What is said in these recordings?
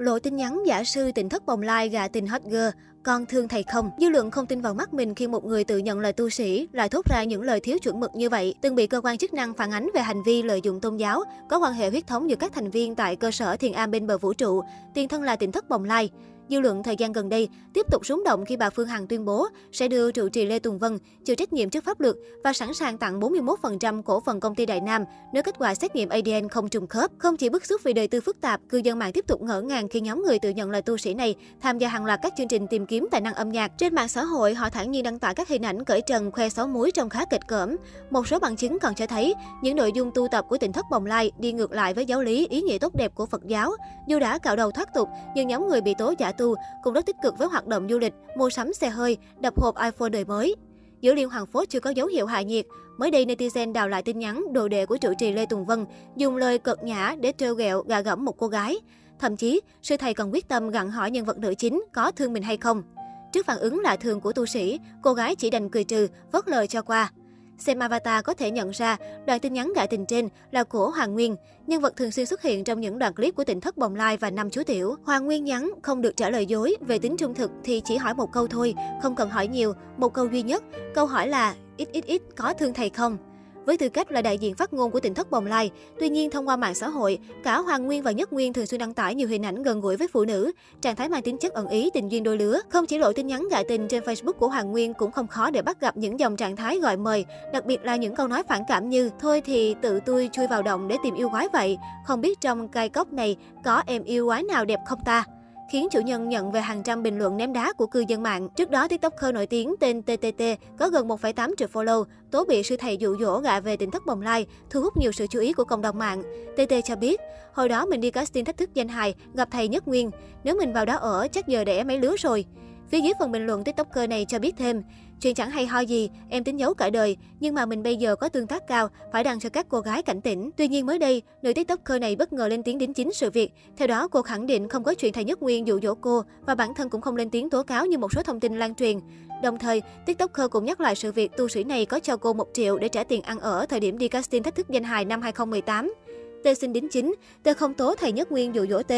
Lộ tin nhắn giả sư tình thất bồng lai gà tình hot girl, con thương thầy không? Dư luận không tin vào mắt mình khi một người tự nhận là tu sĩ lại thốt ra những lời thiếu chuẩn mực như vậy, từng bị cơ quan chức năng phản ánh về hành vi lợi dụng tôn giáo, có quan hệ huyết thống giữa các thành viên tại cơ sở thiền am bên bờ vũ trụ, tiền thân là tỉnh thất bồng lai. Dư luận thời gian gần đây tiếp tục rúng động khi bà Phương Hằng tuyên bố sẽ đưa trụ trì Lê Tùng Vân chịu trách nhiệm trước pháp luật và sẵn sàng tặng 41% cổ phần công ty Đại Nam nếu kết quả xét nghiệm ADN không trùng khớp. Không chỉ bức xúc vì đời tư phức tạp, cư dân mạng tiếp tục ngỡ ngàng khi nhóm người tự nhận là tu sĩ này tham gia hàng loạt các chương trình tìm kiếm tài năng âm nhạc. Trên mạng xã hội, họ thản nhiên đăng tải các hình ảnh cởi trần khoe sáu múi trông khá kịch cỡm. Một số bằng chứng còn cho thấy những nội dung tu tập của tỉnh thất Bồng Lai đi ngược lại với giáo lý ý nghĩa tốt đẹp của Phật giáo. Dù đã cạo đầu thoát tục, nhưng nhóm người bị tố giả tu cũng rất tích cực với hoạt động du lịch, mua sắm xe hơi, đập hộp iPhone đời mới. Giữa Liên Hoàng Phố chưa có dấu hiệu hạ nhiệt, mới đây netizen đào lại tin nhắn đồ đệ của trụ trì Lê Tùng Vân dùng lời cợt nhã để trêu ghẹo gà gẫm một cô gái. Thậm chí, sư thầy còn quyết tâm gặn hỏi nhân vật nữ chính có thương mình hay không. Trước phản ứng lạ thường của tu sĩ, cô gái chỉ đành cười trừ, vớt lời cho qua. Xem avatar có thể nhận ra đoạn tin nhắn gãi tình trên là của Hoàng Nguyên, nhân vật thường xuyên xuất hiện trong những đoạn clip của tỉnh thất Bồng Lai và năm chú tiểu. Hoàng Nguyên nhắn không được trả lời dối, về tính trung thực thì chỉ hỏi một câu thôi, không cần hỏi nhiều, một câu duy nhất. Câu hỏi là ít ít ít có thương thầy không? Với tư cách là đại diện phát ngôn của tỉnh thất Bồng Lai, tuy nhiên thông qua mạng xã hội, cả Hoàng Nguyên và Nhất Nguyên thường xuyên đăng tải nhiều hình ảnh gần gũi với phụ nữ, trạng thái mang tính chất ẩn ý tình duyên đôi lứa. Không chỉ lộ tin nhắn gạ tình trên Facebook của Hoàng Nguyên cũng không khó để bắt gặp những dòng trạng thái gọi mời, đặc biệt là những câu nói phản cảm như thôi thì tự tôi chui vào động để tìm yêu quái vậy, không biết trong cai cốc này có em yêu quái nào đẹp không ta khiến chủ nhân nhận về hàng trăm bình luận ném đá của cư dân mạng. Trước đó, TikToker nổi tiếng tên TTT có gần 1,8 triệu follow, tố bị sư thầy dụ dỗ gạ về tỉnh thất bồng lai, thu hút nhiều sự chú ý của cộng đồng mạng. TT cho biết, hồi đó mình đi casting thách thức danh hài, gặp thầy Nhất Nguyên. Nếu mình vào đó ở, chắc giờ đẻ mấy lứa rồi. Phía dưới phần bình luận tiktoker này cho biết thêm, chuyện chẳng hay ho gì, em tính giấu cả đời, nhưng mà mình bây giờ có tương tác cao, phải đăng cho các cô gái cảnh tỉnh. Tuy nhiên mới đây, nữ tiktoker này bất ngờ lên tiếng đính chính sự việc. Theo đó, cô khẳng định không có chuyện thầy Nhất Nguyên dụ dỗ cô và bản thân cũng không lên tiếng tố cáo như một số thông tin lan truyền. Đồng thời, tiktoker cũng nhắc lại sự việc tu sĩ này có cho cô 1 triệu để trả tiền ăn ở thời điểm đi casting thách thức danh hài năm 2018. T xin đính chính, T không tố thầy Nhất Nguyên dụ dỗ T.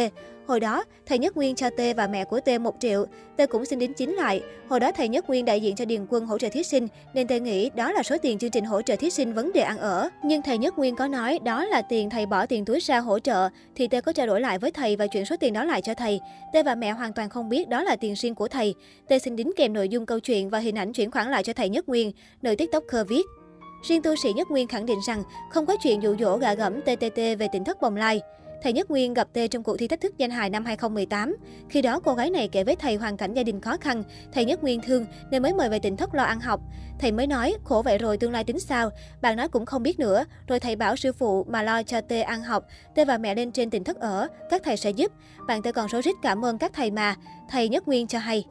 Hồi đó, thầy Nhất Nguyên cho T và mẹ của T 1 triệu. T cũng xin đính chính lại. Hồi đó thầy Nhất Nguyên đại diện cho Điền Quân hỗ trợ thí sinh, nên T nghĩ đó là số tiền chương trình hỗ trợ thí sinh vấn đề ăn ở. Nhưng thầy Nhất Nguyên có nói đó là tiền thầy bỏ tiền túi ra hỗ trợ, thì T có trao đổi lại với thầy và chuyển số tiền đó lại cho thầy. T và mẹ hoàn toàn không biết đó là tiền riêng của thầy. T xin đính kèm nội dung câu chuyện và hình ảnh chuyển khoản lại cho thầy Nhất Nguyên, nữ tiktoker viết. Riêng tu sĩ Nhất Nguyên khẳng định rằng không có chuyện dụ dỗ gạ gẫm TTT về tỉnh thất bồng lai. Thầy Nhất Nguyên gặp T trong cuộc thi thách thức danh hài năm 2018. Khi đó cô gái này kể với thầy hoàn cảnh gia đình khó khăn, thầy Nhất Nguyên thương nên mới mời về tỉnh thất lo ăn học. Thầy mới nói, khổ vậy rồi tương lai tính sao? Bạn nói cũng không biết nữa. Rồi thầy bảo sư phụ mà lo cho T ăn học, T và mẹ lên trên tỉnh thất ở, các thầy sẽ giúp. Bạn T còn rối rít cảm ơn các thầy mà. Thầy Nhất Nguyên cho hay.